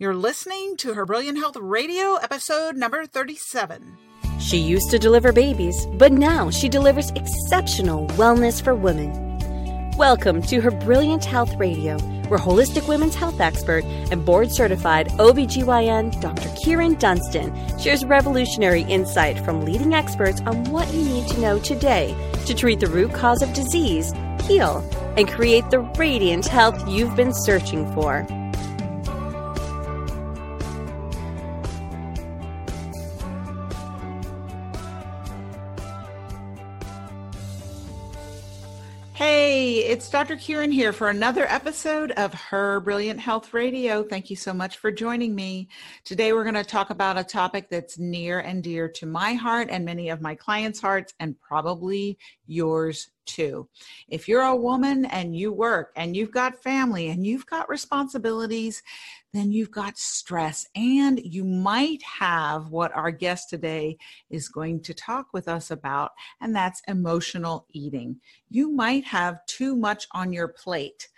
You're listening to Her Brilliant Health Radio, episode number 37. She used to deliver babies, but now she delivers exceptional wellness for women. Welcome to Her Brilliant Health Radio, where holistic women's health expert and board certified OBGYN Dr. Kyrin Dunston shares revolutionary insight from leading experts on what you need to know today to treat the root cause of disease, heal, and create the radiant health you've been searching for. Hey, it's Dr. Kyrin here for another episode of Her Brilliant Health Radio. Thank you so much for joining me. Today, we're going to talk about a topic that's near and dear to my heart and many of my clients' hearts, and probably yours too. If you're a woman and you work and you've got family and you've got responsibilities, then you've got stress and you might have what our guest today is going to talk with us about, and that's emotional eating. You might have too much on your plate,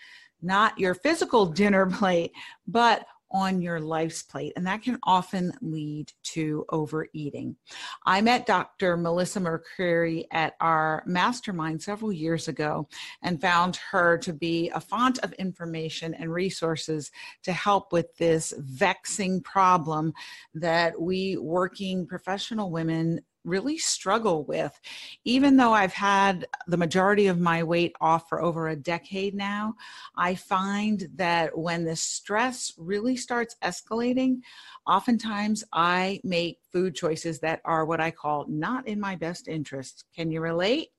not your physical dinner plate, but on your life's plate, and that can often lead to overeating. I met Dr. Melissa McCreery at our mastermind several years ago and found her to be a font of information and resources to help with this vexing problem that we working professional women really struggle with. Even though I've had the majority of my weight off for over a decade now, I find that when the stress really starts escalating, oftentimes I make food choices that are what I call not in my best interest. Can you relate?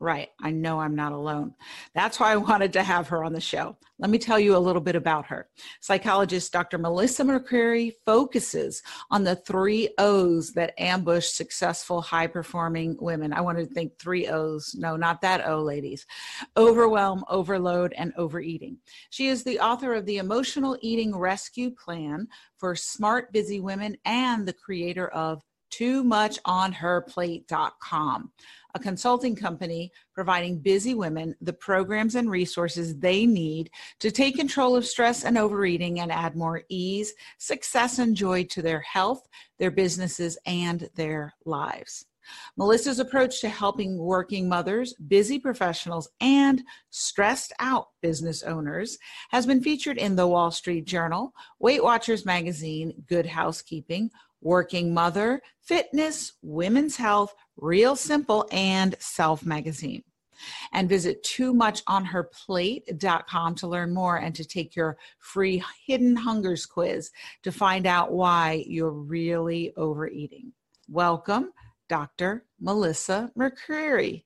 Right. I know I'm not alone. That's why I wanted to have her on the show. Let me tell you a little bit about her. Psychologist Dr. Melissa McCreery focuses on the three O's that ambush successful, high performing women. I wanted to think three O's. No, not that O, ladies. Overwhelm, overload, and overeating. She is the author of the Emotional Eating Rescue Plan for Smart, Busy Women and the creator of too much on her plate.com a consulting company providing busy women the programs and resources they need to take control of stress and overeating and add more ease, success, and joy to their health, their businesses, and their lives. Melissa's approach to helping working mothers, busy professionals, and stressed out business owners has been featured in the Wall Street Journal, Weight Watchers Magazine, Good Housekeeping, Working Mother, Fitness, Women's Health, Real Simple, and Self Magazine. And visit too much on her plate.com to learn more and to take your free hidden hungers quiz to find out why you're really overeating. Welcome, Dr. Melissa McCreery.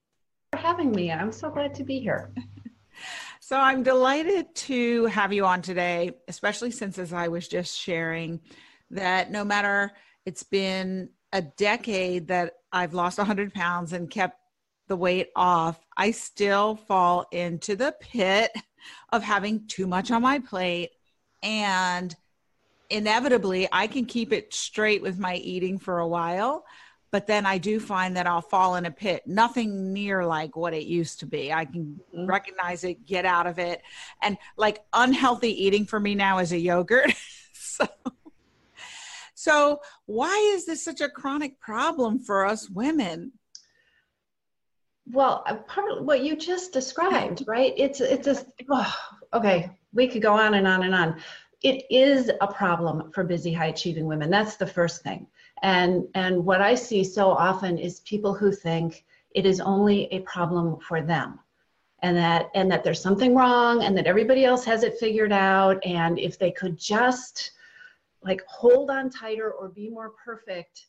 For having me. I'm so glad to be here. So I'm delighted to have you on today, especially since, as I was just sharing, that no matter it's been a decade that I've lost 100 pounds and kept the weight off, I still fall into the pit of having too much on my plate. And inevitably, I can keep it straight with my eating for a while. But then I do find that I'll fall in a pit, nothing near like what it used to be. I can mm-hmm. recognize it, get out of it. And like unhealthy eating for me now is a yogurt. so so, why is this such a chronic problem for us women? Well, part of what you just described, right? It's it's a oh, okay. We could go on and on and on. It is a problem for busy, high achieving women. That's the first thing. And and what I see so often is people who think it is only a problem for them and that and that there's something wrong and that everybody else has it figured out and if they could just like hold on tighter or be more perfect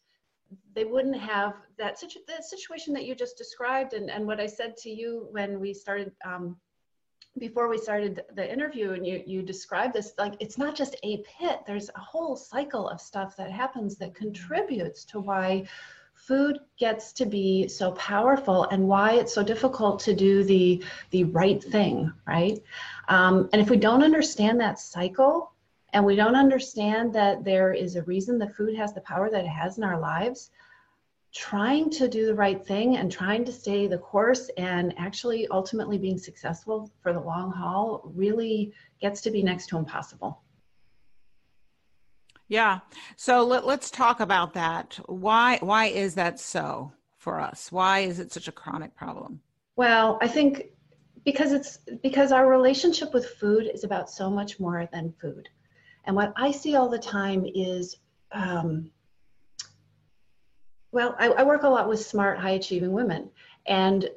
they wouldn't have that situ- the situation that you just described and, and what i said to you when we started um, before we started the interview and you, you described this like it's not just a pit. There's a whole cycle of stuff that happens that contributes to why food gets to be so powerful and why it's so difficult to do the the right thing right? Um, and if we don't understand that cycle and we don't understand that there is a reason the food has the power that it has in our lives, trying to do the right thing and trying to stay the course and actually ultimately being successful for the long haul really gets to be next to impossible. Yeah. So let, let's talk about that. Why why is that so for us? Why is it such a chronic problem? Well, I think because it's because our relationship with food is about so much more than food. And what I see all the time is um, well, I, I work a lot with smart, high achieving women. And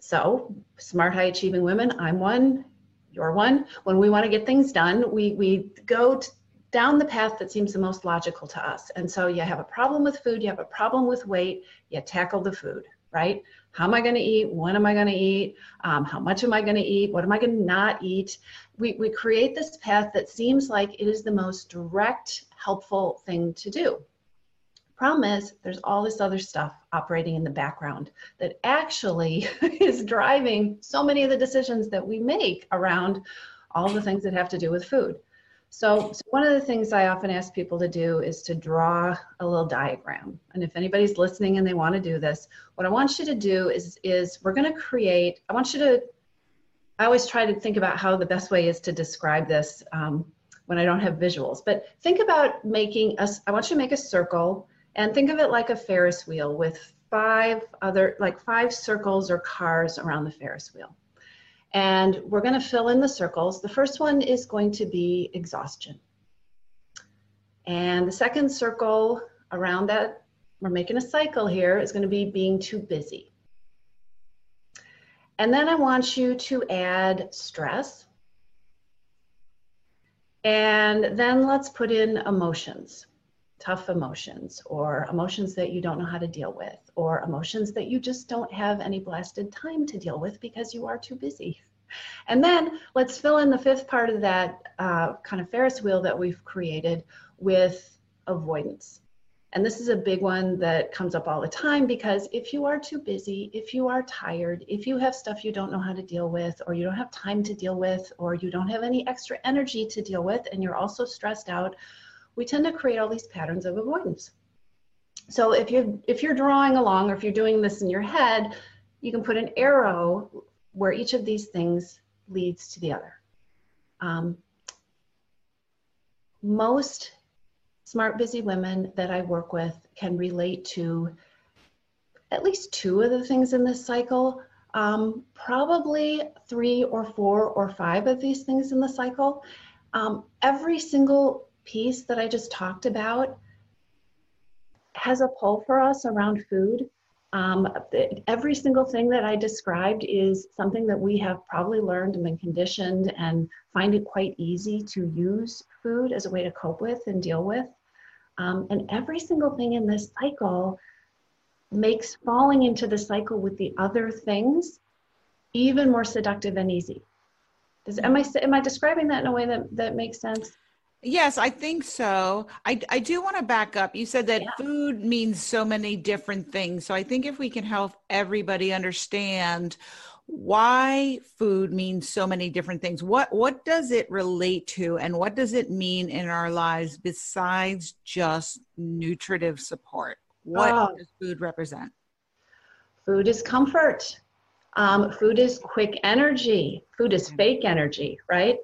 so, smart, high achieving women, I'm one, you're one. When we want to get things done, we, we go down the path that seems the most logical to us. And so, you have a problem with food, you have a problem with weight, you tackle the food, right? How am I going to eat? When am I going to eat? Um, how much am I going to eat? What am I going to not eat? We, we create this path that seems like it is the most direct, helpful thing to do. Problem is, there's all this other stuff operating in the background that actually is driving so many of the decisions that we make around all the things that have to do with food. So, so, one of the things I often ask people to do is to draw a little diagram. And if anybody's listening and they want to do this, what I want you to do is is we're going to create. I want you to. I always try to think about how the best way is to describe this um, when I don't have visuals. But think about making us. I want you to make a circle and think of it like a Ferris wheel with five other, like five circles or cars around the Ferris wheel. And we're going to fill in the circles. The first one is going to be exhaustion. And the second circle around that, we're making a cycle here, is going to be being too busy. And then I want you to add stress. And then let's put in emotions tough emotions or emotions that you don't know how to deal with or emotions that you just don't have any blasted time to deal with because you are too busy. And then let's fill in the fifth part of that uh, kind of Ferris wheel that we've created with avoidance. And this is a big one that comes up all the time because if you are too busy, if you are tired, if you have stuff you don't know how to deal with, or you don't have time to deal with, or you don't have any extra energy to deal with, and you're also stressed out, we tend to create all these patterns of avoidance. So if you're if you're drawing along or if you're doing this in your head, you can put an arrow where each of these things leads to the other. Um, most smart, busy women that I work with can relate to at least two of the things in this cycle, um, probably three or four or five of these things in the cycle. Um, every single piece that I just talked about has a pull for us around food. Um, every single thing that I described is something that we have probably learned and been conditioned and find it quite easy to use food as a way to cope with and deal with. Um, and every single thing in this cycle makes falling into the cycle with the other things even more seductive and easy. Does, am I am I describing that in a way that, that makes sense? Yes, I think so. I, I do want to back up. You said that yeah. food means so many different things. So I think if we can help everybody understand why food means so many different things, what what does it relate to and what does it mean in our lives besides just nutritive support? What oh. does food represent? Food is comfort. Um, food is quick energy. Food is fake energy, right?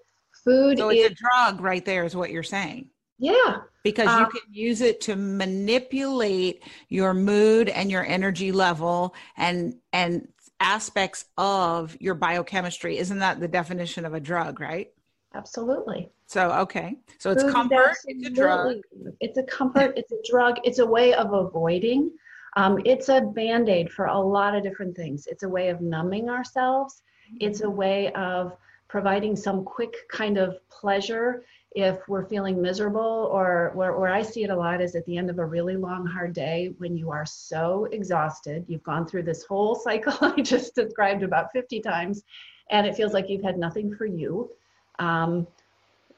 Food so it's is, a drug right there is what you're saying. Yeah. Because you um, can use it to manipulate your mood and your energy level and and aspects of your biochemistry. Isn't that the definition of a drug, right? Absolutely. So okay. So it's Food comfort, it's a drug. It's a comfort, it's a drug, it's a way of avoiding. Um, it's a band-aid for a lot of different things. It's a way of numbing ourselves. It's a way of providing some quick kind of pleasure if we're feeling miserable or where, where i see it a lot is at the end of a really long hard day when you are so exhausted. You've gone through this whole cycle i just described about 50 times and it feels like you've had nothing for you. Um,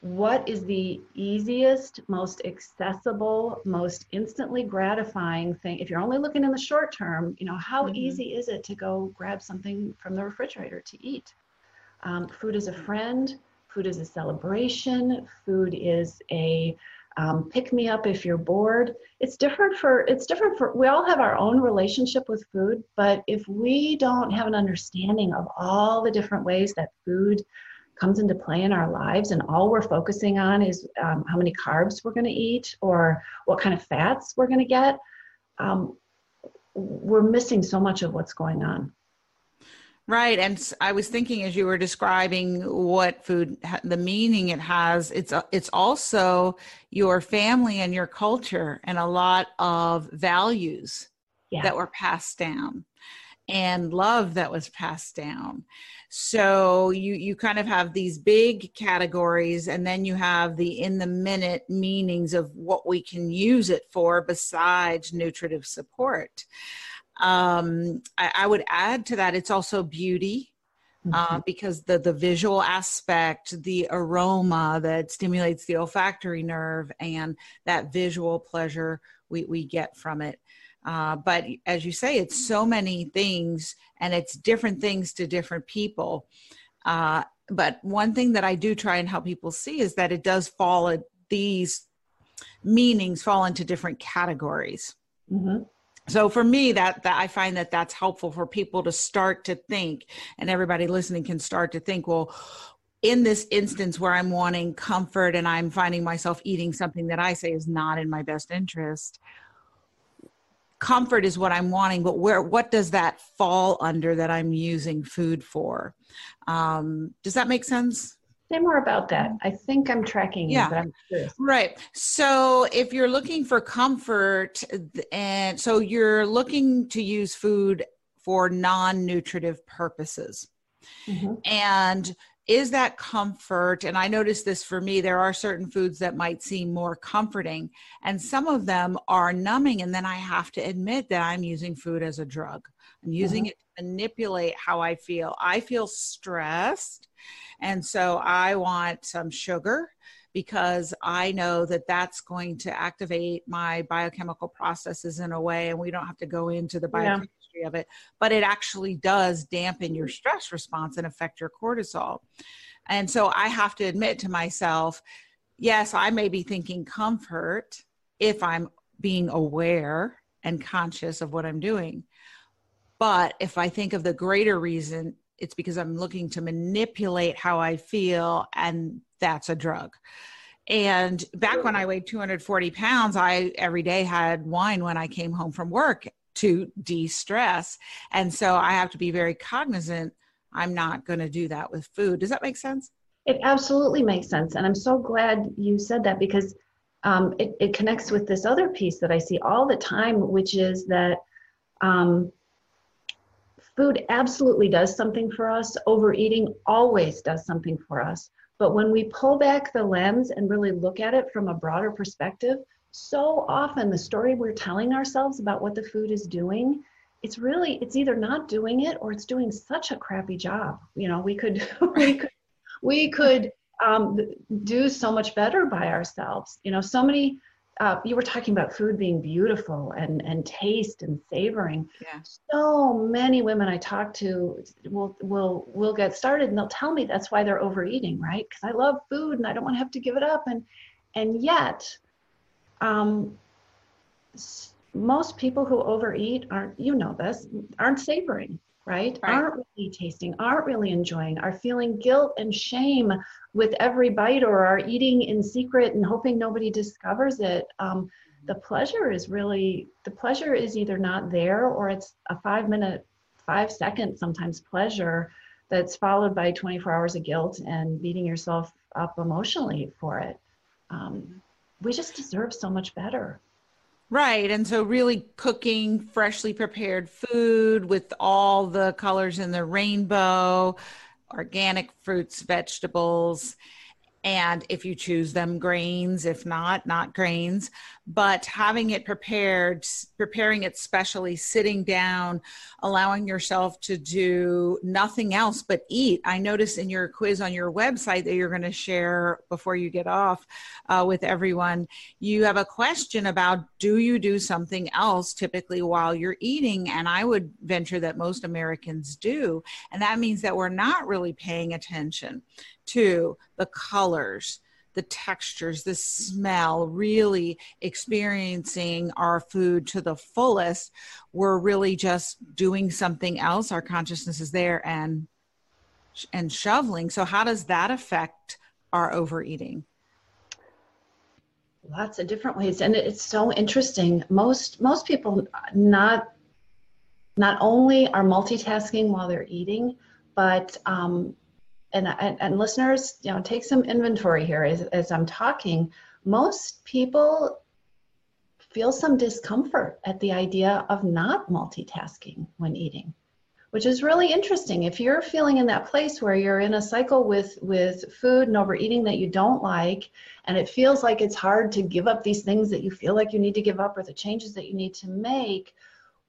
what is the easiest most accessible most instantly gratifying thing? If you're only looking in the short term you know how mm-hmm. easy is it to go grab something from the refrigerator to eat um, food is a friend, food is a celebration, food is a um, pick me up if you're bored. It's different for, it's different for, we all have our own relationship with food, but if we don't have an understanding of all the different ways that food comes into play in our lives and all we're focusing on is um, how many carbs we're going to eat or what kind of fats we're going to get um, we're missing so much of what's going on Right. And I was thinking as you were describing what food, the meaning it has, it's, it's also your family and your culture and a lot of values yeah. that were passed down and love that was passed down. So you, you kind of have these big categories and then you have the in the minute meanings of what we can use it for besides nutritive support. Um, I, I, would add to that, it's also beauty. Uh, mm-hmm. Uh, because the the visual aspect, the aroma that stimulates the olfactory nerve, and that visual pleasure we, we get from it. Uh, but as you say, it's so many things, and it's different things to different people. Uh, but one thing that I do try and help people see is that it does fall these meanings fall into different categories. Mm-hmm so for me that, that i find that that's helpful for people to start to think and everybody listening can start to think well in this instance where i'm wanting comfort and i'm finding myself eating something that i say is not in my best interest comfort is what i'm wanting but where what does that fall under that i'm using food for? Um, does that make sense Say more about that. I think I'm tracking you, yeah. Right. So if you're looking for comfort and so you're looking to use food for non-nutritive purposes. Mm-hmm. And is that comfort and i notice this for me there are certain foods that might seem more comforting and some of them are numbing and then i have to admit that i'm using food as a drug i'm using mm-hmm. it manipulate how i feel i feel stressed and so I want some sugar because I know that that's going to activate my biochemical processes in a way, and we don't have to go into the biochemistry yeah. of it, but it actually does dampen your stress response and affect your cortisol. And so I have to admit to myself, yes, I may be thinking comfort if I'm being aware and conscious of what I'm doing. But if I think of the greater reason, it's because I'm looking to manipulate how I feel, and that's a drug. And back when I weighed 240 pounds, I every day had wine when I came home from work to de stress. And so I have to be very cognizant. I'm not going to do that with food. Does that make sense? It absolutely makes sense. And I'm so glad you said that because um, it, it connects with this other piece that I see all the time, which is that um, Food absolutely does something for us. Overeating always does something for us. But when we pull back the lens and really look at it from a broader perspective, so often the story we're telling ourselves about what the food is doing, it's really it's either not doing it or it's doing such a crappy job. You know, we could we could we could um, do so much better by ourselves. You know, so many uh, you were talking about food being beautiful and and taste and savoring. Yeah. So many women I talk to will will will get started and they'll tell me that's why they're overeating, right? Because I love food and I don't want to have to give it up, and and yet, um, most people who overeat aren't you know this aren't savoring right? right? Aren't really tasting, aren't really enjoying, are feeling guilt and shame with every bite or are eating in secret and hoping nobody discovers it. Um, the pleasure is really, the pleasure is either not there or it's a five minute, five second sometimes pleasure that's followed by 24 hours of guilt and beating yourself up emotionally for it. Um, we just deserve so much better. Right. And so, really cooking freshly prepared food with all the colors in the rainbow, organic fruits, vegetables, and if you choose them grains if not not grains but having it prepared preparing it specially sitting down allowing yourself to do nothing else but eat. I noticed in your quiz on your website that you're going to share before you get off uh, with everyone you have a question about do you do something else typically while you're eating? And i would venture that most americans do. And that means that we're not really paying attention to the colors, the textures, the smell, really experiencing our food to the fullest. We're really just doing something else. Our consciousness is there and and shoveling. So, how does that affect our overeating? Lots of different ways, and it's so interesting. Most most people not not only are multitasking while they're eating, but um, and, and, and listeners, you know, take some inventory here as, as I'm talking. Most people feel some discomfort at the idea of not multitasking when eating which is really interesting if you're feeling in that place where you're in a cycle with with food and overeating that you don't like and it feels like it's hard to give up these things that you feel like you need to give up or the changes that you need to make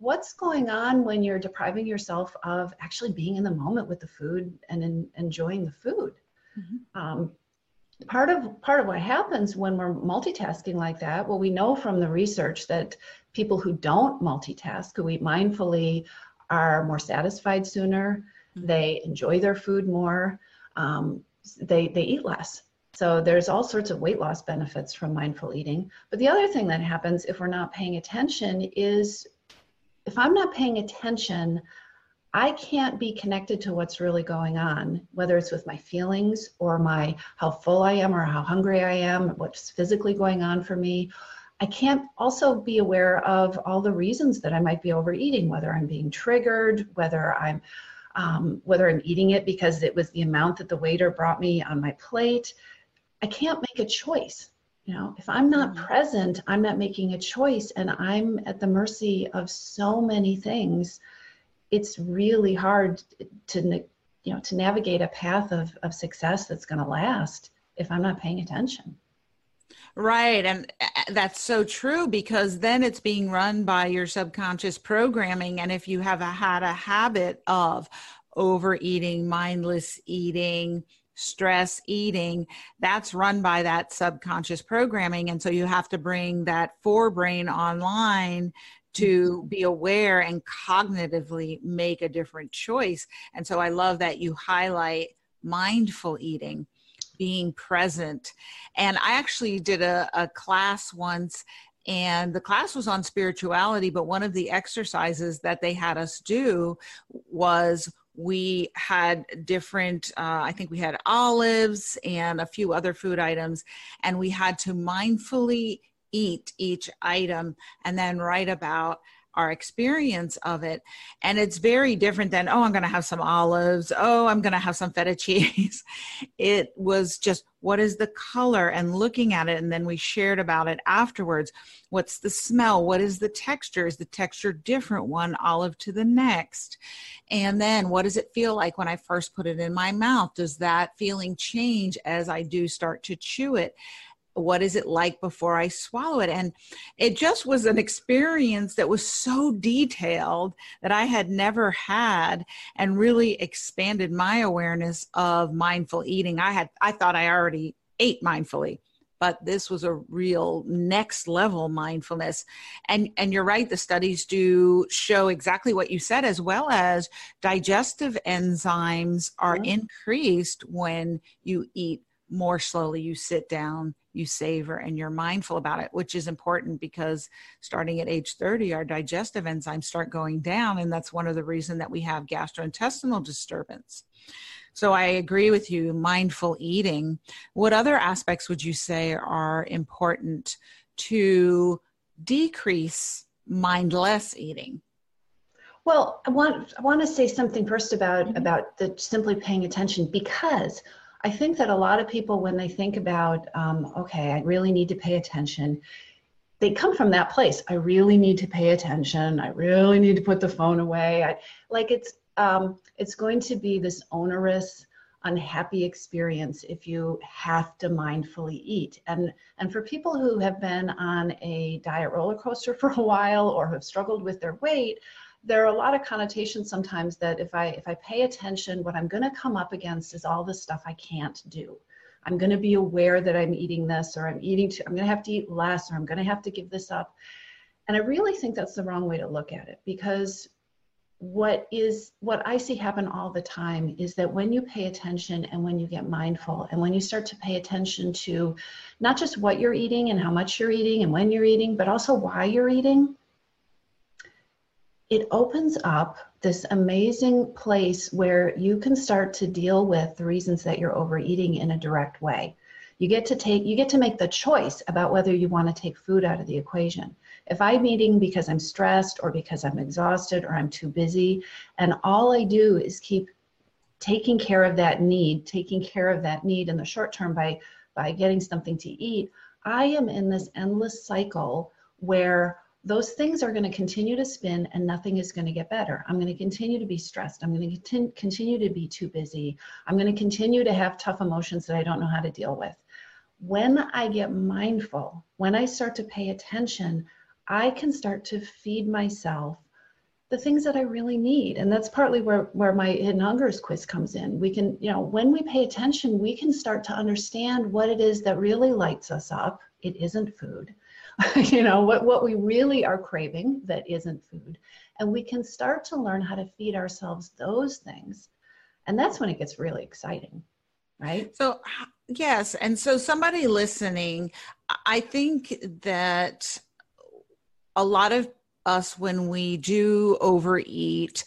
what's going on when you're depriving yourself of actually being in the moment with the food and in, enjoying the food? Mm-hmm. um, part of part of what happens when we're multitasking like that well we know from the research that people who don't multitask who eat mindfully are more satisfied sooner. Mm-hmm. they enjoy their food more. Um, they they eat less. So there's all sorts of weight loss benefits from mindful eating. But the other thing that happens if we're not paying attention is if I'm not paying attention, I can't be connected to what's really going on, whether it's with my feelings or my how full I am or how hungry I am, what's physically going on for me. I can't also be aware of all the reasons that I might be overeating, whether I'm being triggered, whether I'm um, whether I'm eating it because it was the amount that the waiter brought me on my plate. I can't make a choice. You know, if I'm not present, I'm not making a choice and I'm at the mercy of so many things. It's really hard to you know to navigate a path of, of success that's going to last if I'm not paying attention. Right. And uh, that's so true because then it's being run by your subconscious programming. And if you have a, had a habit of overeating, mindless eating, stress eating that's run by that subconscious programming. And so you have to bring that forebrain online to mm-hmm. be aware and cognitively make a different choice. And so i love that you highlight mindful eating being present. And i actually did a, a class once and the class was on spirituality but one of the exercises that they had us do was we had different uh, i think we had olives and a few other food items and we had to mindfully eat each item and then write about our experience of it. And it's very different than, oh, I'm going to have some olives. Oh, I'm going to have some feta cheese. it was just, what is the color and looking at it. And then we shared about it afterwards. What's the smell? What is the texture? Is the texture different one olive to the next? And then what does it feel like when I first put it in my mouth? Does that feeling change as I do start to chew it? What is it like before I swallow it? And it just was an experience that was so detailed that I had never had and really expanded my awareness of mindful eating. I had I thought I already ate mindfully, but this was a real next level mindfulness. And and you're right, the studies do show exactly what you said as well as digestive enzymes are mm-hmm. increased when you eat more slowly you sit down you savor and you're mindful about it, which is important because starting at age 30, our digestive enzymes start going down. And that's one of the reasons that we have gastrointestinal disturbance. So I agree with you, mindful eating. What other aspects would you say are important to decrease mindless eating? Well, I want I want to say something first about mm-hmm. about the simply paying attention because I think that a lot of people, when they think about, um, okay, I really need to pay attention, they come from that place. I really need to pay attention. I really need to put the phone away. I, like it's um, it's going to be this onerous, unhappy experience if you have to mindfully eat. And and for people who have been on a diet roller coaster for a while or have struggled with their weight, there are a lot of connotations sometimes that if I if I pay attention, what I'm going to come up against is all the stuff I can't do. I'm going to be aware that I'm eating this, or I'm eating. Too, I'm going to have to eat less, or I'm going to have to give this up. And I really think that's the wrong way to look at it because what is what I see happen all the time is that when you pay attention and when you get mindful and when you start to pay attention to not just what you're eating and how much you're eating and when you're eating, but also why you're eating, it opens up this amazing place where you can start to deal with the reasons that you're overeating in a direct way. You get to take you get to make the choice about whether you want to take food out of the equation. If I'm eating because I'm stressed or because I'm exhausted or I'm too busy, and all I do is keep taking care of that need, taking care of that need in the short term by by getting something to eat, I am in this endless cycle where those things are going to continue to spin and nothing is going to get better. I'm going to continue to be stressed. I'm going to continue to be too busy. I'm going to continue to have tough emotions that I don't know how to deal with. When I get mindful, when I start to pay attention, I can start to feed myself the things that I really need. And that's partly where, where my hidden hungers quiz comes in. We can, you know, when we pay attention, we can start to understand what it is that really lights us up. It isn't food. you know, what, what we really are craving that isn't food. And we can start to learn how to feed ourselves those things. And that's when it gets really exciting. Right. So, yes. And so, somebody listening, I think that a lot of us when we do overeat,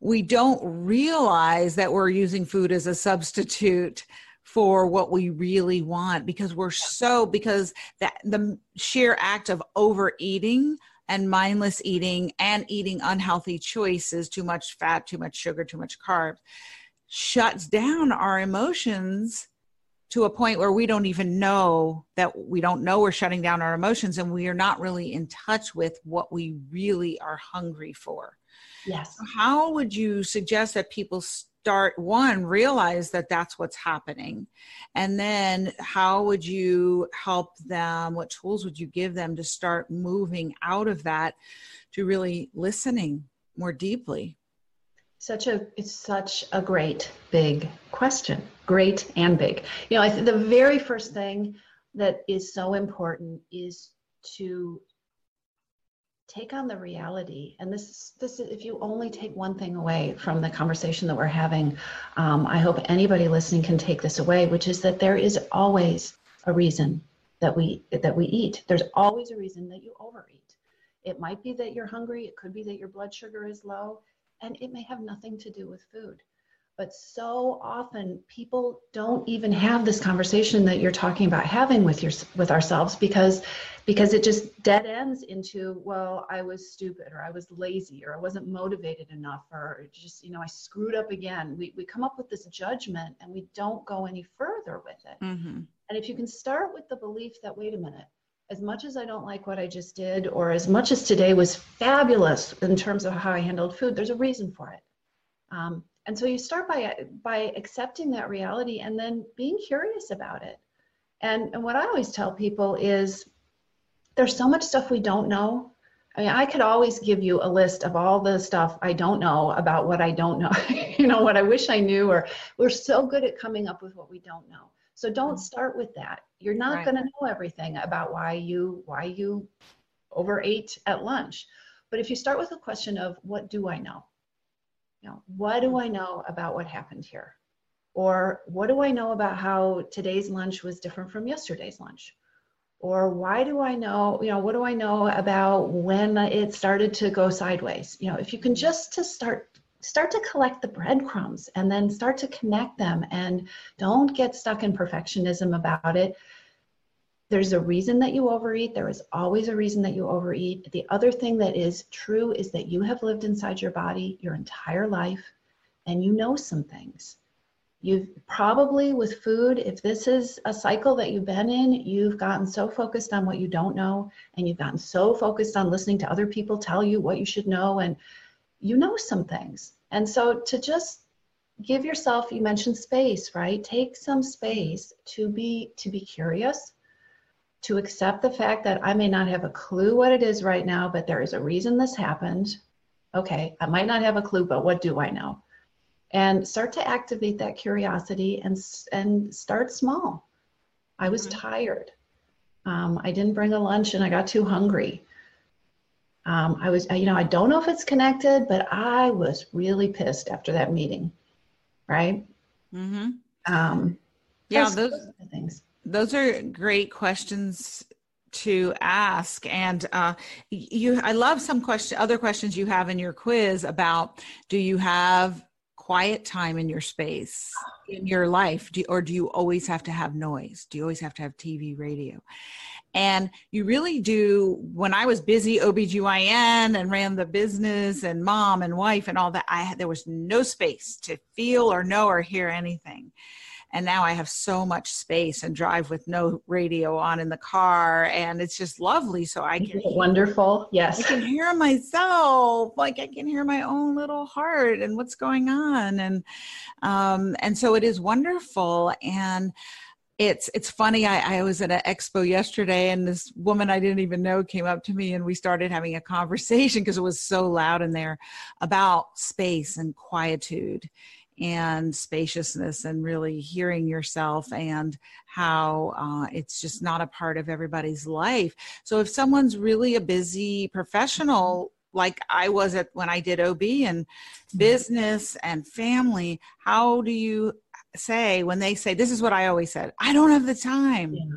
we don't realize that we're using food as a substitute for what we really want because we're so because that the sheer act of overeating and mindless eating and eating unhealthy choices too much fat too much sugar too much carbs shuts down our emotions to a point where we don't even know that we don't know we're shutting down our emotions and we are not really in touch with what we really are hungry for. Yes. How would you suggest that people start one realize that that's what's happening and then how would you help them what tools would you give them to start moving out of that to really listening more deeply such a it's such a great big question. Great and big. You know, I think the very first thing that is so important is to take on the reality and this is this is if you only take one thing away from the conversation that we're having um, i hope anybody listening can take this away which is that there is always a reason that we that we eat. There's always a reason that you overeat. It might be that you're hungry. It could be that your blood sugar is low and it may have nothing to do with food. But so often people don't even have this conversation that you're talking about having with your with ourselves because because it just dead ends into well I was stupid or I was lazy or I wasn't motivated enough or just you know I screwed up again. We we come up with this judgment and we don't go any further with it. Mm-hmm. And if you can start with the belief that wait a minute as much as I don't like what I just did, or as much as today was fabulous in terms of how I handled food, there's a reason for it. Um, and so you start by by accepting that reality and then being curious about it. And, and what I always tell people is there's so much stuff we don't know. I mean, I could always give you a list of all the stuff I don't know about what I don't know, you know, what I wish I knew, or we're so good at coming up with what we don't know. So don't mm-hmm. start with that. You're not right. going to know everything about why you why you overate at lunch. But if you start with a question of what do I know? You know, what do I know about what happened here? Or what do I know about how today's lunch was different from yesterday's lunch? Or why do I know, you know, what do I know about when it started to go sideways? You know, if you can just to start start to collect the breadcrumbs and then start to connect them and don't get stuck in perfectionism about it there's a reason that you overeat there is always a reason that you overeat the other thing that is true is that you have lived inside your body your entire life and you know some things you've probably with food if this is a cycle that you've been in you've gotten so focused on what you don't know and you've gotten so focused on listening to other people tell you what you should know and you know some things. And so to just give yourself, you mentioned space, right? Take some space to be to be curious, to accept the fact that I may not have a clue what it is right now, but there is a reason this happened. Okay, I might not have a clue, but what do I know? And start to activate that curiosity and and start small. I was mm-hmm. tired. Um, I didn't bring a lunch and I got too hungry. Um, I was, you know, I don't know if it's connected, but I was really pissed after that meeting, right? Mm-hmm. Um, yeah, those things. Those are great questions to ask. And uh, you i love some question other questions you have in your quiz about do you have quiet time in your space in your life? Do, or do you always have to have noise? Do you always have to have tv radio? And you really do when i was busy obgyn and ran the business and mom and wife and all that i had there was no space to feel or know or hear anything and now i have so much space and drive with no radio on in the car and it's just lovely so i can wonderful? Yes. I can hear myself like i can hear my own little heart and what's going on and um and so it is wonderful and it's it's funny I, I was at an expo yesterday and this woman i didn't even know came up to me and we started having a conversation because it was so loud in there about space and quietude and spaciousness and really hearing yourself and how uh, it's just not a part of everybody's life. So if someone's really a busy professional, like I was at when I did OB and mm-hmm. business and family, how do you say when they say, This is what I always said, I don't have the time. Yeah.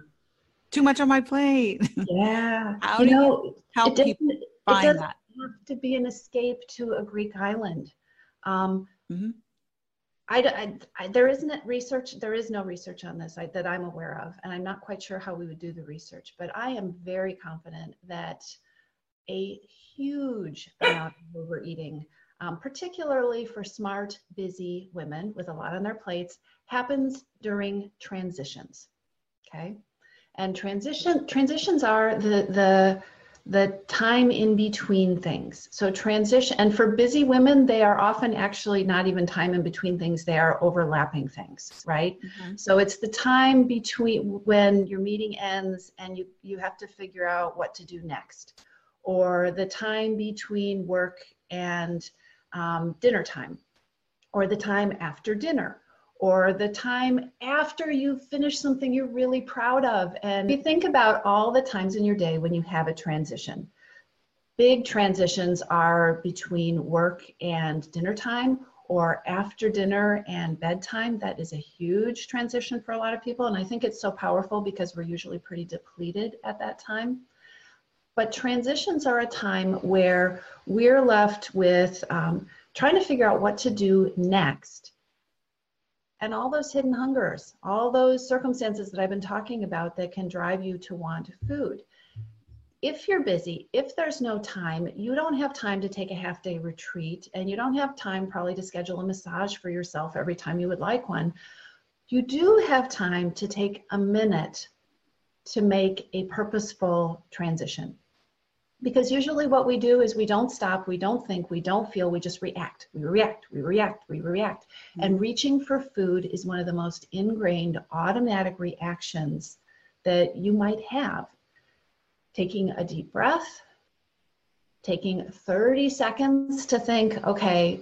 Too much on my plate. Yeah. how you do know, you help people find it that? have to be an escape to a Greek island. Um, mm-hmm. I, I, there isn't research, there is no research on this I, that I'm aware of, and I'm not quite sure how we would do the research, but I am very confident that a huge amount of overeating, um, particularly for smart, busy women with a lot on their plates, happens during transitions. Okay, and transition transitions are the the the time in between things. So transition, and for busy women, they are often actually not even time in between things, they are overlapping things, right? Mm-hmm. So it's the time between when your meeting ends and you, you have to figure out what to do next, or the time between work and um, dinner time, or the time after dinner, or the time after you finish something you're really proud of. And you think about all the times in your day when you have a transition. Big transitions are between work and dinner time or after dinner and bedtime. That is a huge transition for a lot of people. And I think it's so powerful because we're usually pretty depleted at that time. But transitions are a time where we're left with um, trying to figure out what to do next and all those hidden hungers, all those circumstances that I've been talking about that can drive you to want food. If you're busy, if there's no time, you don't have time to take a half day retreat, and you don't have time probably to schedule a massage for yourself every time you would like one. You do have time to take a minute to make a purposeful transition because usually what we do is we don't stop we don't think we don't feel we just react. We react we react we react. Mm-hmm. and reaching for food is one of the most ingrained automatic reactions that you might have. Taking a deep breath taking 30 seconds to think okay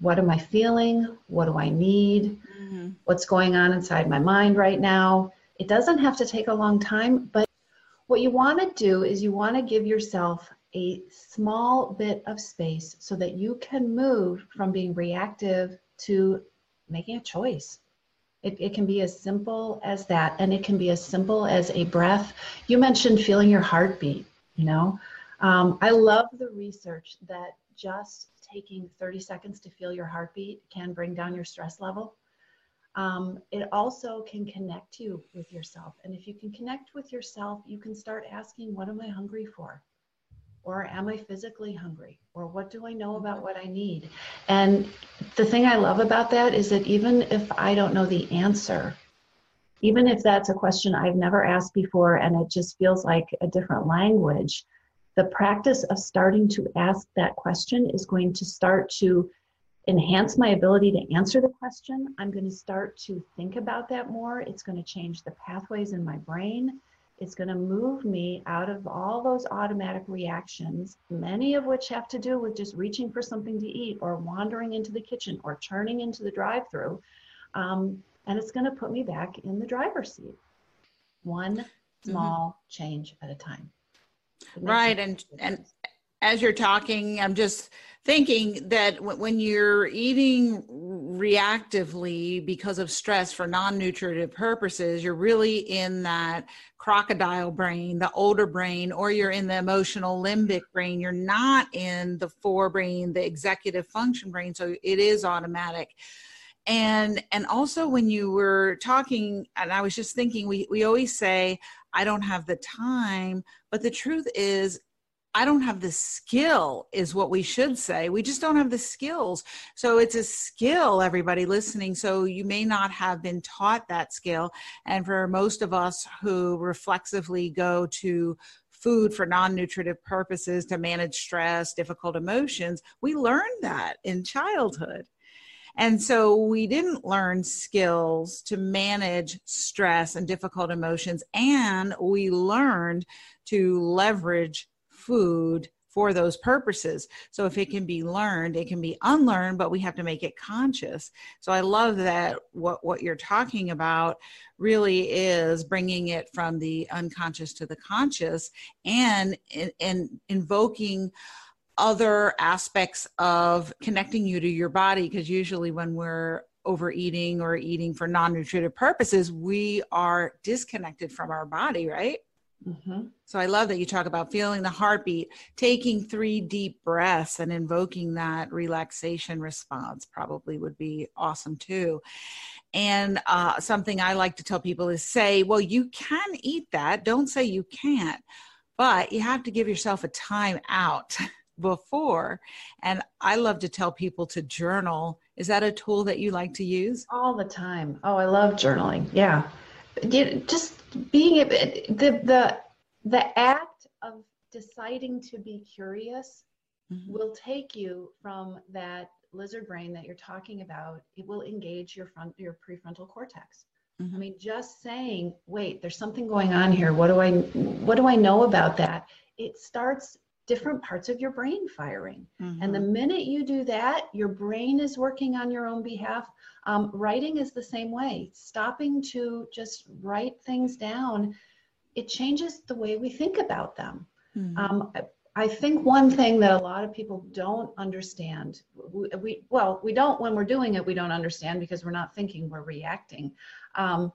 what am i feeling? What do i need? Mm-hmm. what's going on inside my mind right now? It doesn't have to take a long time but what you want to do is you want to give yourself a small bit of space so that you can move from being reactive to making a choice. It, it, can be as simple as that, and it can be as simple as a breath. You mentioned feeling your heartbeat, you know. Um, I love the research that just taking 30 seconds to feel your heartbeat can bring down your stress level um, it also can connect you with yourself. And if you can connect with yourself, you can start asking, What am I hungry for? Or am I physically hungry? Or what do I know about what I need? And the thing I love about that is that even if I don't know the answer, even if that's a question I've never asked before and it just feels like a different language, the practice of starting to ask that question is going to start to enhance my ability to answer the question. I'm going to start to think about that more. It's going to change the pathways in my brain. It's going to move me out of all those automatic reactions, many of which have to do with just reaching for something to eat or wandering into the kitchen or turning into the drive through. Um, and it's going to put me back in the driver's seat. One mm-hmm. small mm-hmm. change at a time. Right. And, and, as you're talking, I'm just thinking that when you're eating reactively because of stress for non-nutritive purposes you're really in that crocodile brain the older brain or you're in the emotional limbic brain. You're not in the forebrain the executive function brain so it is automatic. And and also when you were talking and i was just thinking we we always say i don't have the time but the truth is I don't have the skill, is what we should say. We just don't have the skills. So it's a skill, everybody listening. So you may not have been taught that skill. And for most of us who reflexively go to food for non nutritive purposes to manage stress, difficult emotions, we learned that in childhood. And so we didn't learn skills to manage stress and difficult emotions. And we learned to leverage food for those purposes. So if it can be learned, it can be unlearned, but we have to make it conscious. So I love that what what you're talking about really is bringing it from the unconscious to the conscious and and invoking other aspects of connecting you to your body because usually when we're overeating or eating for non-nutritive purposes we are disconnected from our body right Mm-hmm. So I love that you talk about feeling the heartbeat, taking three deep breaths and invoking that relaxation response probably would be awesome too. And uh, something I like to tell people is say, well, you can eat that. Don't say you can't, but you have to give yourself a time out before. And I love to tell people to journal. Is that a tool that you like to use? All the time. Oh, I love journaling. Yeah. Just being the the the act of deciding to be curious mm-hmm. will take you from that lizard brain that you're talking about it will engage your front your prefrontal cortex mm-hmm. i mean just saying wait there's something going on here what do i what do i know about that it starts different parts of your brain firing mm-hmm. and the mm-hmm. minute you do that your brain is working on your own behalf um, writing is the same way. Stopping to just write things down, it changes the way we think about them. Mm-hmm. Um, I think one thing that a lot of people don't understand, we, we, well, we don't when we're doing it, we don't understand because we're not thinking, we're reacting. Um,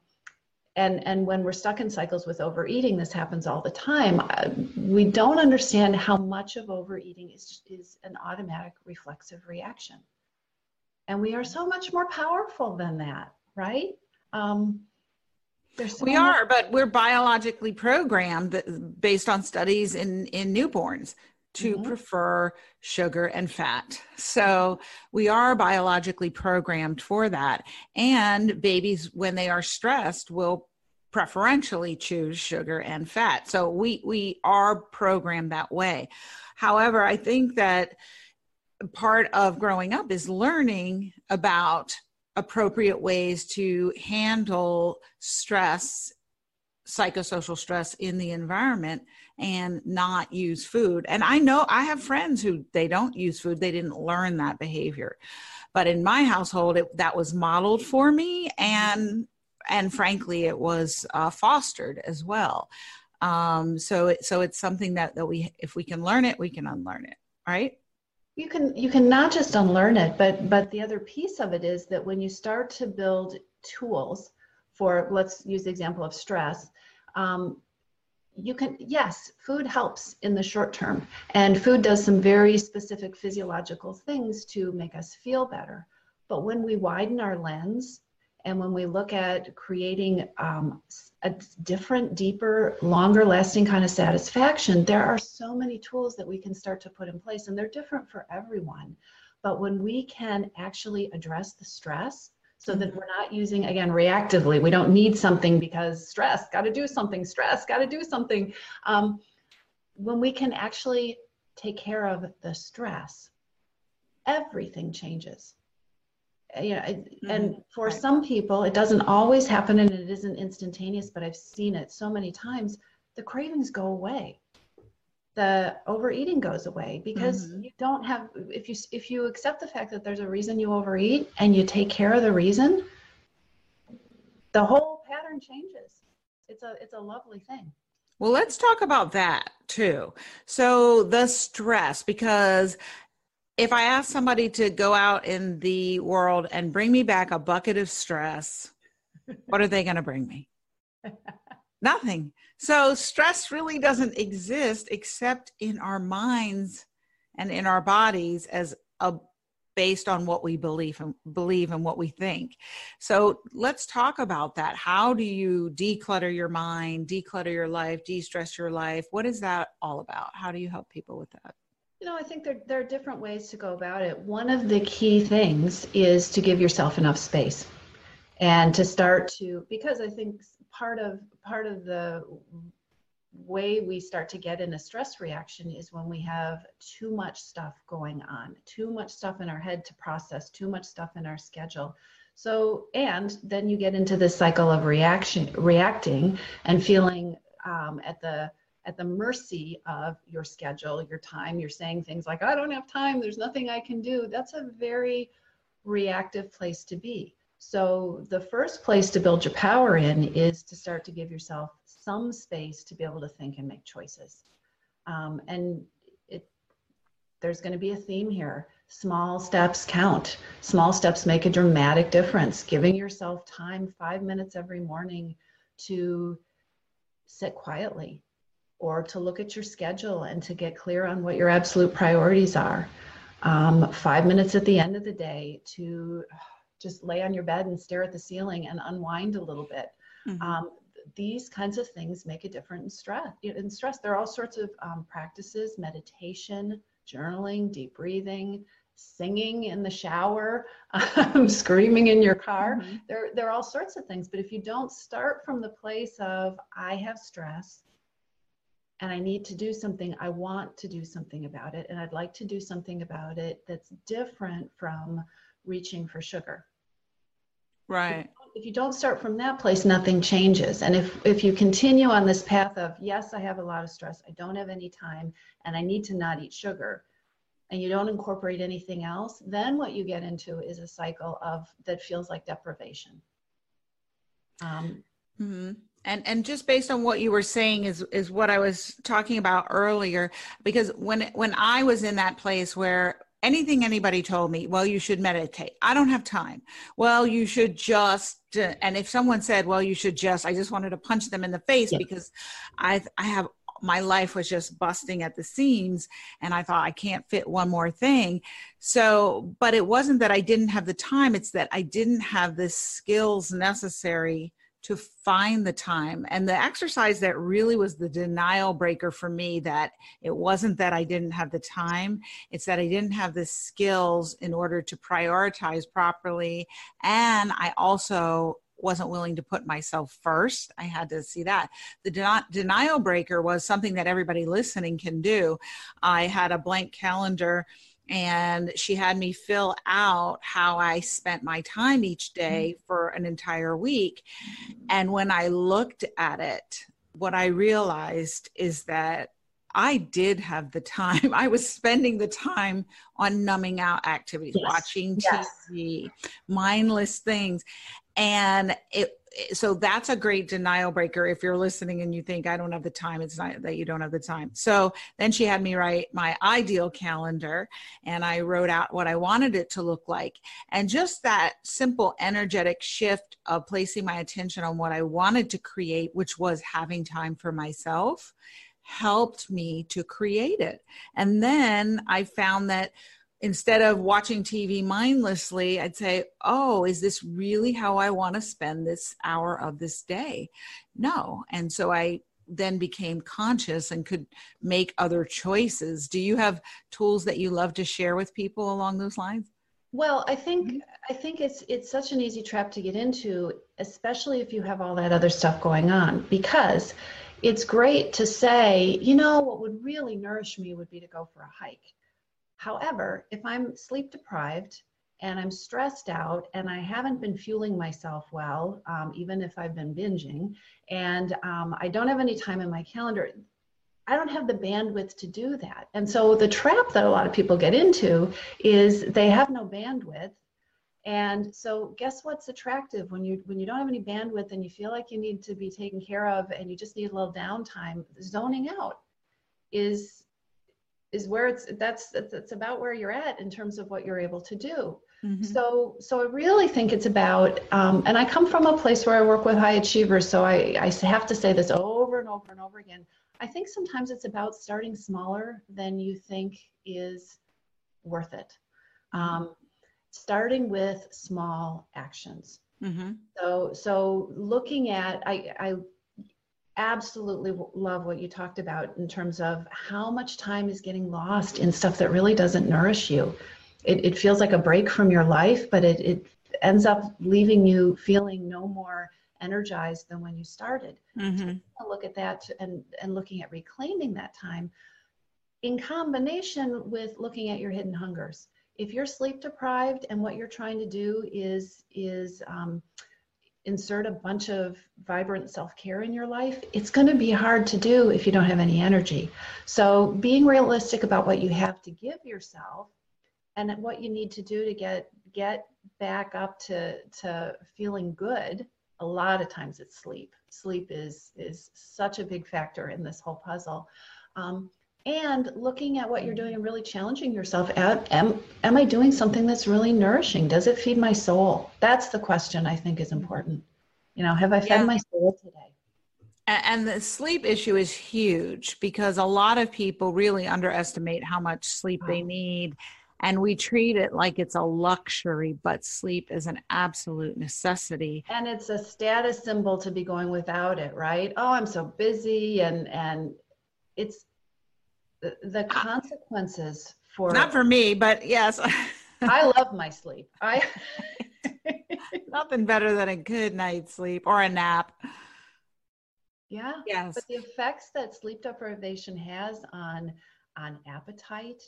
and and when we're stuck in cycles with overeating, this happens all the time. Uh, we don't understand how much of overeating is is an automatic reflexive reaction. And we are so much more powerful than that, right? Um, so we are, but we're biologically programmed based on studies in, in newborns to mm-hmm. prefer sugar and fat. So we are biologically programmed for that. And babies, when they are stressed, will preferentially choose sugar and fat. So we we are programmed that way. However, I think that part of growing up is learning about appropriate ways to handle stress psychosocial stress in the environment and not use food. And i know i have friends who they don't use food they didn't learn that behavior. But in my household it, that was modeled for me and and frankly it was uh, fostered as well. Um, so it, so it's something that that we if we can learn it we can unlearn it right? You can you can not just unlearn it but but the other piece of it is that when you start to build tools for let's use the example of stress um, you can yes food helps in the short term and food does some very specific physiological things to make us feel better but when we widen our lens and when we look at creating um, a different, deeper, longer lasting kind of satisfaction, there are so many tools that we can start to put in place, and they're different for everyone. But when we can actually address the stress, so that we're not using again reactively, we don't need something because stress, got to do something, stress, got to do something. Um, when we can actually take care of the stress, everything changes you know, mm-hmm. and for right. some people, it doesn't always happen and it isn't instantaneous, but I've seen it so many times. The cravings go away. The overeating goes away because mm-hmm. you don't have if you if you accept the fact that there's a reason you overeat and you take care of the reason, the whole pattern changes. It's a it's a lovely thing. Well, let's talk about that too. So the stress, because if I ask somebody to go out in the world and bring me back a bucket of stress, what are they going to bring me? Nothing. So stress really doesn't exist except in our minds and in our bodies as a based on what we believe and believe and what we think. So let's talk about that. How do you declutter your mind, declutter your life, de-stress your life? What is that all about? How do you help people with that? You know, I think there, there are different ways to go about it. One of the key things is to give yourself enough space and to start to because I think part of part of the way we start to get in a stress reaction is when we have too much stuff going on, too much stuff in our head to process, too much stuff in our schedule. So, and then you get into this cycle of reaction, reacting and feeling um, at the at the mercy of your schedule, your time. You're saying things like, "I don't have time. There's nothing I can do." That's a very reactive place to be. So, the first place to build your power in is to start to give yourself some space to be able to think and make choices. Um, and it, there's going to be a theme here. Small steps count. Small steps make a dramatic difference. Giving yourself time, five minutes every morning, to sit quietly or to look at your schedule and to get clear on what your absolute priorities are. Um, five minutes at the end of the day to just lay on your bed and stare at the ceiling and unwind a little bit. Mm-hmm. Um, these kinds of things make a difference in stress. In stress, there are all sorts of um, practices: meditation, journaling, deep breathing, singing in the shower, um, screaming in your car. Mm-hmm. There, there are all sorts of things. But if you don't start from the place of I have stress and I need to do something, I want to do something about it, and I'd like to do something about it that's different from reaching for sugar. Right. If you don't start from that place, nothing changes. And if, if you continue on this path of, yes, I have a lot of stress, I don't have any time, and I need to not eat sugar, and you don't incorporate anything else, then what you get into is a cycle of that feels like deprivation. Um, mm-hmm. And and just based on what you were saying is is what I was talking about earlier. Because when when I was in that place where anything anybody told me, well, you should meditate. I don't have time. Well, you should just, uh, and if someone said, well, you should just, I just wanted to punch them in the face yeah. because I, I have, my life was just busting at the seams and I thought I can't fit one more thing. So, but it wasn't that I didn't have the time. It's that I didn't have the skills necessary to find the time. And the exercise that really was the denial breaker for me that it wasn't that I didn't have the time, it's that I didn't have the skills in order to prioritize properly. And I also wasn't willing to put myself first. I had to see that. The de- denial breaker was something that everybody listening can do. I had a blank calendar and she had me fill out how I spent my time each day mm-hmm. for an entire week. And when I looked at it, what I realized is that I did have the time. I was spending the time on numbing out activities, yes. watching TV, yes. mindless things. And it Eh, so that's a great denial breaker if you're listening and you think I don't have the time it's not that you don't have the time. So then she had me write my ideal calendar and I wrote out what I wanted it to look like and just that simple energetic shift of placing my attention on what I wanted to create which was having time for myself helped me to create it. And then I found that instead of watching TV mindlessly, I'd say, Oh, is this really how I want to spend this hour of this day? No. And so I then became conscious and could make other choices. Do you have tools that you love to share with people along those lines? Well, I think mm-hmm. I think it's it's such an easy trap to get into, especially if you have all that other stuff going on because it's great to say, you know, what would really nourish me would be to go for a hike However, if I'm sleep deprived and I'm stressed out and I haven't been fueling myself well, um, even if I've been binging, and um, I don't have any time in my calendar, I don't have the bandwidth to do that. And so the trap that a lot of people get into is they have no bandwidth. And so guess what's attractive when you when you don't have any bandwidth and you feel like you need to be taken care of and you just need a little downtime, zoning out is is where it's that's that's about where you're at in terms of what you're able to do mm-hmm. so so i really think it's about um, and i come from a place where i work with high achievers so I, I have to say this over and over and over again i think sometimes it's about starting smaller than you think is worth it um, starting with small actions mm-hmm. so so looking at i i absolutely love what you talked about in terms of how much time is getting lost in stuff that really doesn't nourish you. It, it feels like a break from your life, but it, it ends up leaving you feeling no more energized than when you started. Mm-hmm. look at that and, and looking at reclaiming that time in combination with looking at your hidden hungers. If you're sleep deprived and what you're trying to do is is um, insert a bunch of vibrant self care in your life, it's going to be hard to do if you don't have any energy. So, being realistic about what you have to give yourself and what you need to do to get get back up to to feeling good a lot of times it's sleep sleep is is such a big factor in this whole puzzle um, and looking at what you're doing and really challenging yourself at am, am i doing something that's really nourishing? Does it feed my soul? That's the question i think is important. You know have i fed yeah. my soul today? And the sleep issue is huge because a lot of people really underestimate how much sleep they need. And we treat it like it's a luxury but sleep is an absolute necessity. And it's a status symbol to be going without it right? Oh i'm so busy and and it's the, consequences for not for me, but yes. I love my sleep. I nothing better than a good night's sleep or a nap. Yeah. Yes. But the effects that sleep deprivation has on on appetite,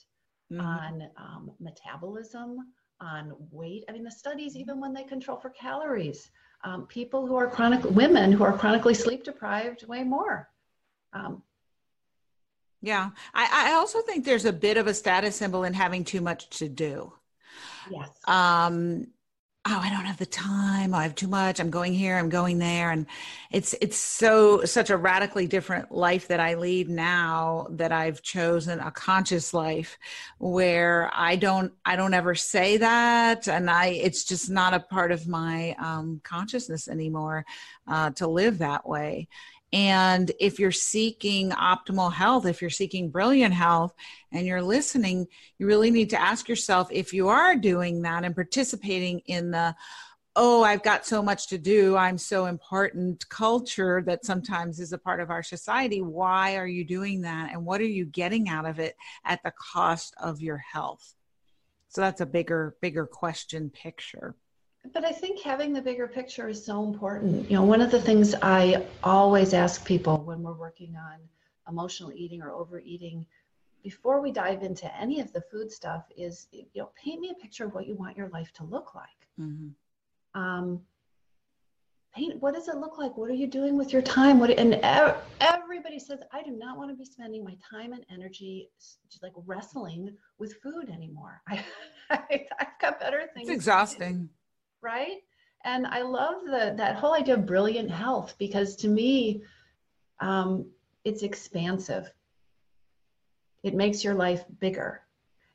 mm-hmm. on um, metabolism, on weight. I mean, the studies, even when they control for calories, um, people who are chronic women who are chronically sleep deprived weigh more. Um, yeah. I, I also think there's a bit of a status symbol in having too much to do. Yes. Um, oh, I don't have the time. I have too much. I'm going here. I'm going there, and it's it's so such a radically different life that I lead now. That I've chosen a conscious life, where I don't I don't ever say that, and I it's just not a part of my um, consciousness anymore uh, to live that way. And if you're seeking optimal health, if you're seeking brilliant health and you're listening, you really need to ask yourself if you are doing that and participating in the, oh, I've got so much to do, I'm so important culture that sometimes is a part of our society. Why are you doing that? And what are you getting out of it at the cost of your health? So that's a bigger, bigger question picture. But I think having the bigger picture is so important. You know, one of the things I always ask people when we're working on emotional eating or overeating before we dive into any of the food stuff is you know paint me a picture of what you want your life to look like. Mm-hmm. um, paint what does it look like? What are you doing with your time? What and everybody says i do not want to be spending my time and energy just like wrestling with food anymore. I, I have got better things it's exhausting right? And I love the that whole idea of brilliant health because to me, um, it's expansive. It makes your life bigger,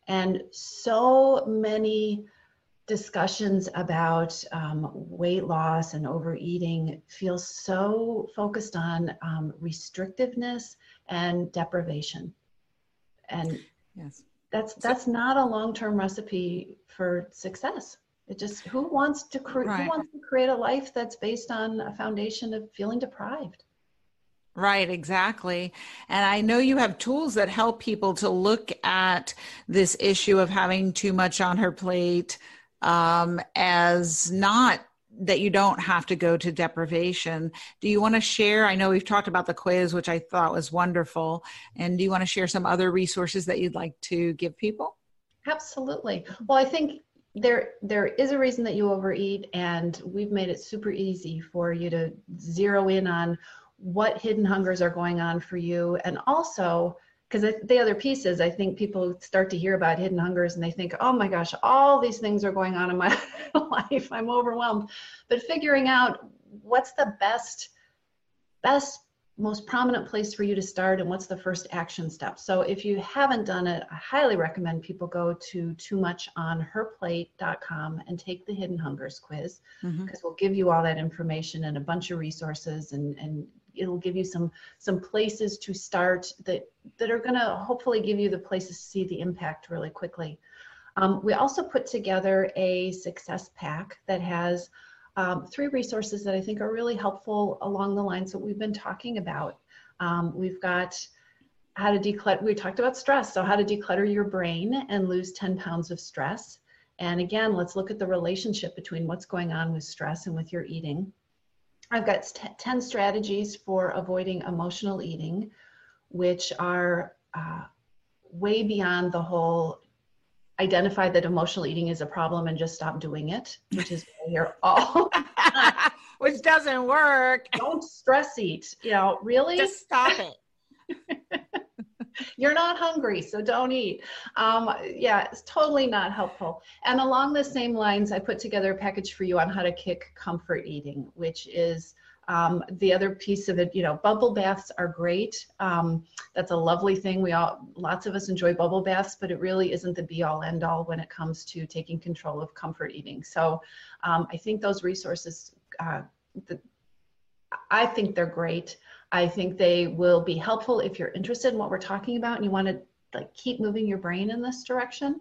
and so many discussions about um, weight loss and overeating feel so focused on um, restrictiveness and deprivation, and yes, that's that's not a long-term recipe for success. It just who wants to create right. who wants to create a life that's based on a foundation of feeling deprived. Right, exactly. And I know you have tools that help people to look at this issue of having too much on her plate um, as not that you don't have to go to deprivation. Do you want to share? I know we've talked about the quiz, which I thought was wonderful. And do you want to share some other resources that you'd like to give people? Absolutely. Well, I think there there is a reason that you overeat and we've made it super easy for you to zero in on what hidden hungers are going on for you. And also because the other piece is i think people start to hear about hidden hungers and they think oh my gosh all these things are going on in my life. I'm overwhelmed. But figuring out what's the best best most prominent place for you to start and what's the first action step. So if you haven't done it, I highly recommend people go to too much on herplate.com and take the hidden hungers quiz because mm-hmm. we'll give you all that information and a bunch of resources and, and it'll give you some some places to start that that are going to hopefully give you the places to see the impact really quickly. Um, we also put together a success pack that has um, three resources that I think are really helpful along the lines that we've been talking about. Um, we've got how to declutter, we talked about stress, so how to declutter your brain and lose 10 pounds of stress. And again, let's look at the relationship between what's going on with stress and with your eating. I've got 10 strategies for avoiding emotional eating, which are uh, way beyond the whole identify that emotional eating is a problem and just stop doing it, which is you're all which doesn't work. Don't stress eat. You know, really? Just stop it. you're not hungry, so don't eat. Um, yeah, it's totally not helpful. And along the same lines, I put together a package for you on how to kick comfort eating, which is um, the other piece of it, you know, bubble baths are great. Um, that's a lovely thing. We all, lots of us enjoy bubble baths, but it really isn't the be all end all when it comes to taking control of comfort eating. So um, I think those resources, uh, the, I think they're great. I think they will be helpful if you're interested in what we're talking about and you want to like keep moving your brain in this direction.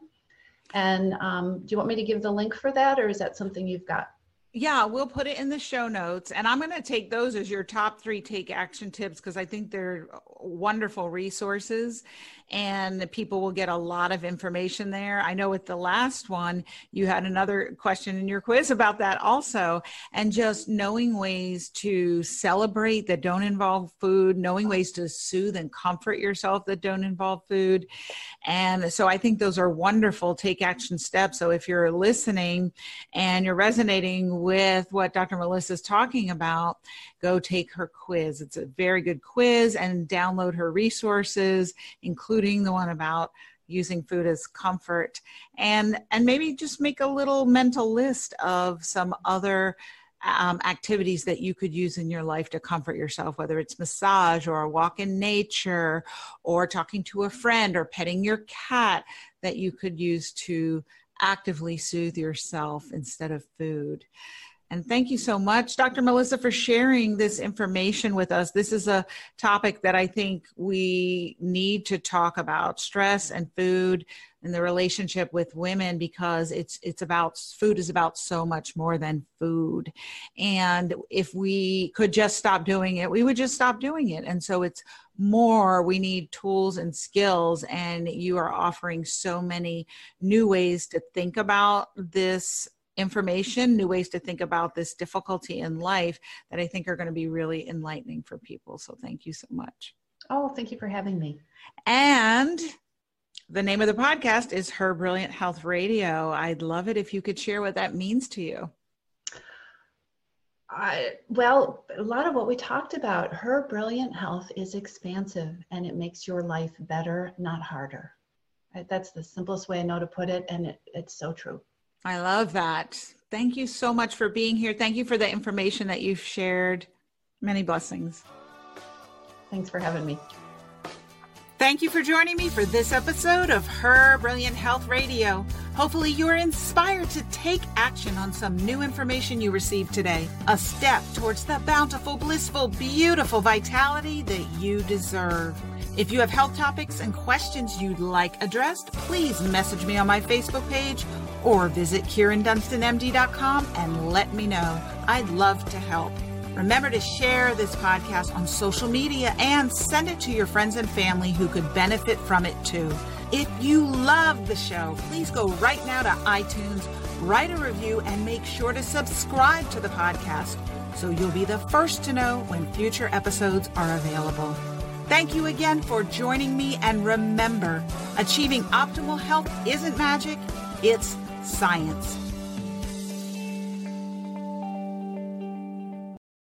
And um, do you want me to give the link for that, or is that something you've got? Yeah, we'll put it in the show notes. And I'm going to take those as your top three take action tips because I think they're wonderful resources and people will get a lot of information there. I know with the last one, you had another question in your quiz about that also. And just knowing ways to celebrate that don't involve food, knowing ways to soothe and comfort yourself that don't involve food. And so I think those are wonderful take action steps. So if you're listening and you're resonating with what Dr. Melissa is talking about, go take her quiz. It's a very good quiz and download her resources, including the one about using food as comfort and and maybe just make a little mental list of some other um, activities that you could use in your life to comfort yourself, whether it's massage or a walk in nature or talking to a friend or petting your cat that you could use to actively soothe yourself instead of food. And thank you so much, Dr. Melissa, for sharing this information with us. This is a topic that I think we need to talk about stress and food and the relationship with women because it's it's about food is about so much more than food and if we could just stop doing it we would just stop doing it and so it's more we need tools and skills and you are offering so many new ways to think about this information, new ways to think about this difficulty in life that I think are going to be really enlightening for people. So thank you so much. Oh, thank you for having me. And the name of the podcast is Her Brilliant Health Radio. I'd love it if you could share what that means to you. I, well, a lot of what we talked about, her brilliant health is expansive and it makes your life better, not harder. That's the simplest way I know to put it, and it, it's so true. I love that. Thank you so much for being here. Thank you for the information that you've shared. Many blessings. Thanks for having me. Thank you for joining me for this episode of Her Brilliant Health Radio. Hopefully, you are inspired to take action on some new information you received today. A step towards the bountiful, blissful, beautiful vitality that you deserve. If you have health topics and questions you'd like addressed, please message me on my Facebook page or visit KyrinDunstonMD.com and let me know. I'd love to help. Remember to share this podcast on social media and send it to your friends and family who could benefit from it too. If you love the show, please go right now to iTunes, write a review, and make sure to subscribe to the podcast so you'll be the first to know when future episodes are available. Thank you again for joining me, and remember, achieving optimal health isn't magic, it's science.